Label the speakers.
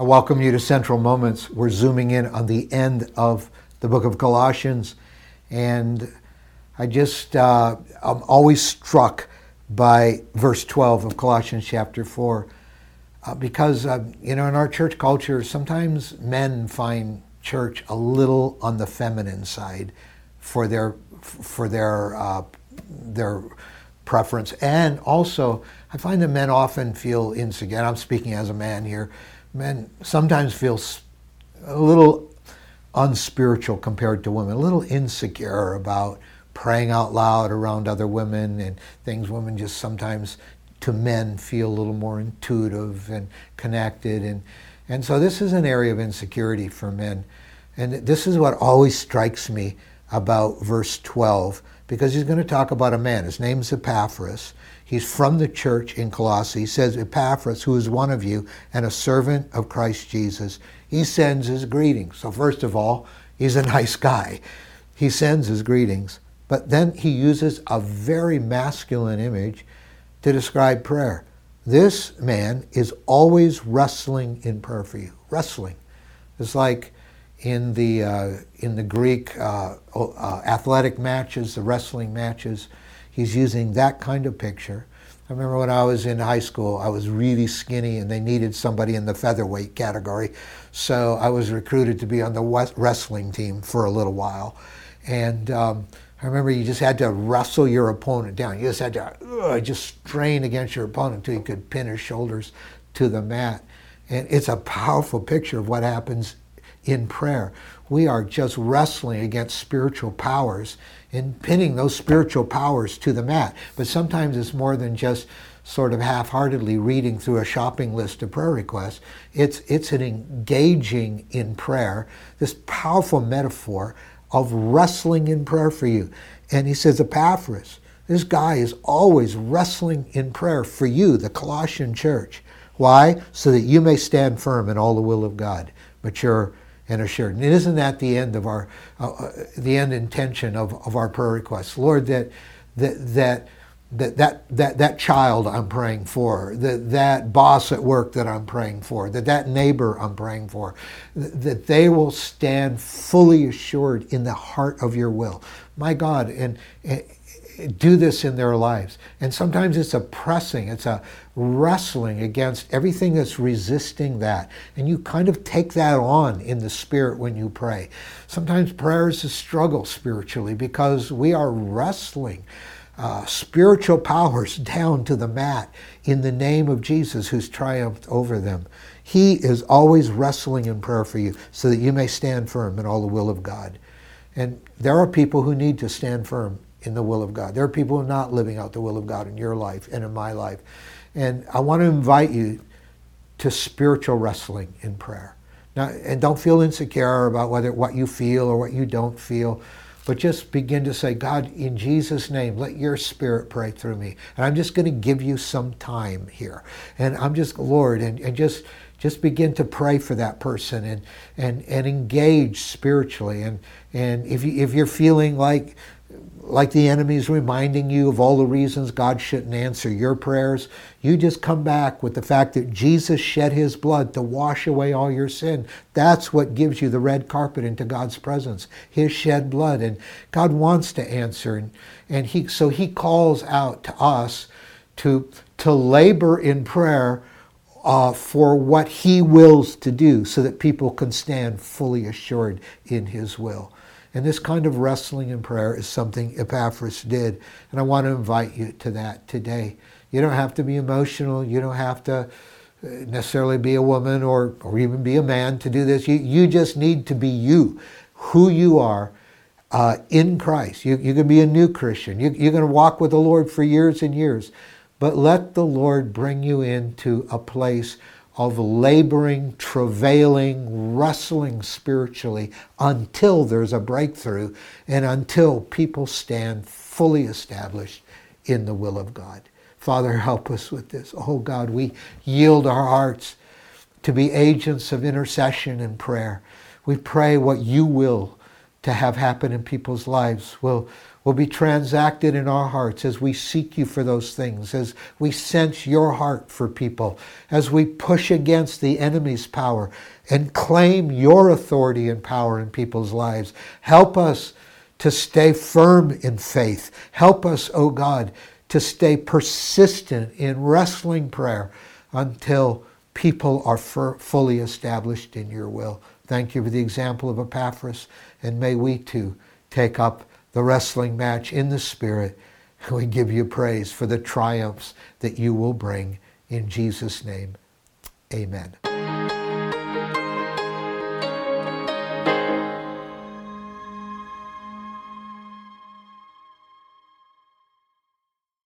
Speaker 1: I welcome you to Central Moments. We're zooming in on the end of the book of Colossians, and I just, uh, I'm always struck by verse 12 of Colossians chapter 4. Uh, because, uh, you know, in our church culture, sometimes men find church a little on the feminine side for their, for their, uh, their preference. And also, I find that men often feel insecure. I'm speaking as a man here men sometimes feel a little unspiritual compared to women, a little insecure about praying out loud around other women and things women just sometimes to men feel a little more intuitive and connected. And and so this is an area of insecurity for men. And this is what always strikes me about verse 12 because he's going to talk about a man his name's Epaphras He's from the church in Colossae. He says, Epaphras, who is one of you and a servant of Christ Jesus, he sends his greetings. So, first of all, he's a nice guy. He sends his greetings. But then he uses a very masculine image to describe prayer. This man is always wrestling in prayer for you. Wrestling. It's like in the, uh, in the Greek uh, uh, athletic matches, the wrestling matches He's using that kind of picture. I remember when I was in high school, I was really skinny and they needed somebody in the featherweight category. So I was recruited to be on the wrestling team for a little while. And um, I remember you just had to wrestle your opponent down. You just had to uh, just strain against your opponent until you could pin his shoulders to the mat. And it's a powerful picture of what happens in prayer. We are just wrestling against spiritual powers and pinning those spiritual powers to the mat. But sometimes it's more than just sort of half-heartedly reading through a shopping list of prayer requests. It's it's an engaging in prayer, this powerful metaphor of wrestling in prayer for you. And he says, Epaphras, this guy is always wrestling in prayer for you, the Colossian church. Why? So that you may stand firm in all the will of God, mature and assured. And isn't that the end of our, uh, uh, the end intention of, of our prayer requests? Lord, that, that, that, that, that, that, that child I'm praying for, that, that boss at work that I'm praying for, that that neighbor I'm praying for, that they will stand fully assured in the heart of your will. My God, and, and do this in their lives. And sometimes it's a pressing, it's a wrestling against everything that's resisting that. And you kind of take that on in the spirit when you pray. Sometimes prayer is a struggle spiritually because we are wrestling. Uh, spiritual powers down to the mat in the name of Jesus who's triumphed over them. He is always wrestling in prayer for you so that you may stand firm in all the will of God. And there are people who need to stand firm in the will of God. There are people who are not living out the will of God in your life and in my life. And I want to invite you to spiritual wrestling in prayer. Now, and don't feel insecure about whether what you feel or what you don't feel, but just begin to say, God, in Jesus' name, let your spirit pray through me. And I'm just going to give you some time here. And I'm just, Lord, and, and just just begin to pray for that person and and and engage spiritually. And and if you if you're feeling like like the enemy's reminding you of all the reasons God shouldn't answer your prayers, you just come back with the fact that Jesus shed his blood to wash away all your sin. That's what gives you the red carpet into God's presence, his shed blood. And God wants to answer. And, and he, so he calls out to us to, to labor in prayer uh, for what he wills to do so that people can stand fully assured in his will. And this kind of wrestling in prayer is something Epaphras did. And I want to invite you to that today. You don't have to be emotional. You don't have to uh, necessarily be a woman or, or even be a man to do this. You, you just need to be you, who you are uh, in Christ. You, you can be a new Christian. You, you're going to walk with the Lord for years and years. But let the Lord bring you into a place of laboring, travailing, wrestling spiritually until there's a breakthrough and until people stand fully established in the will of God. Father, help us with this. Oh God, we yield our hearts to be agents of intercession and prayer. We pray what you will to have happen in people's lives will, will be transacted in our hearts as we seek you for those things, as we sense your heart for people, as we push against the enemy's power and claim your authority and power in people's lives. Help us to stay firm in faith. Help us, O oh God, to stay persistent in wrestling prayer until people are fully established in your will. Thank you for the example of Epaphras, and may we too take up the wrestling match in the Spirit. We give you praise for the triumphs that you will bring. In Jesus' name, amen.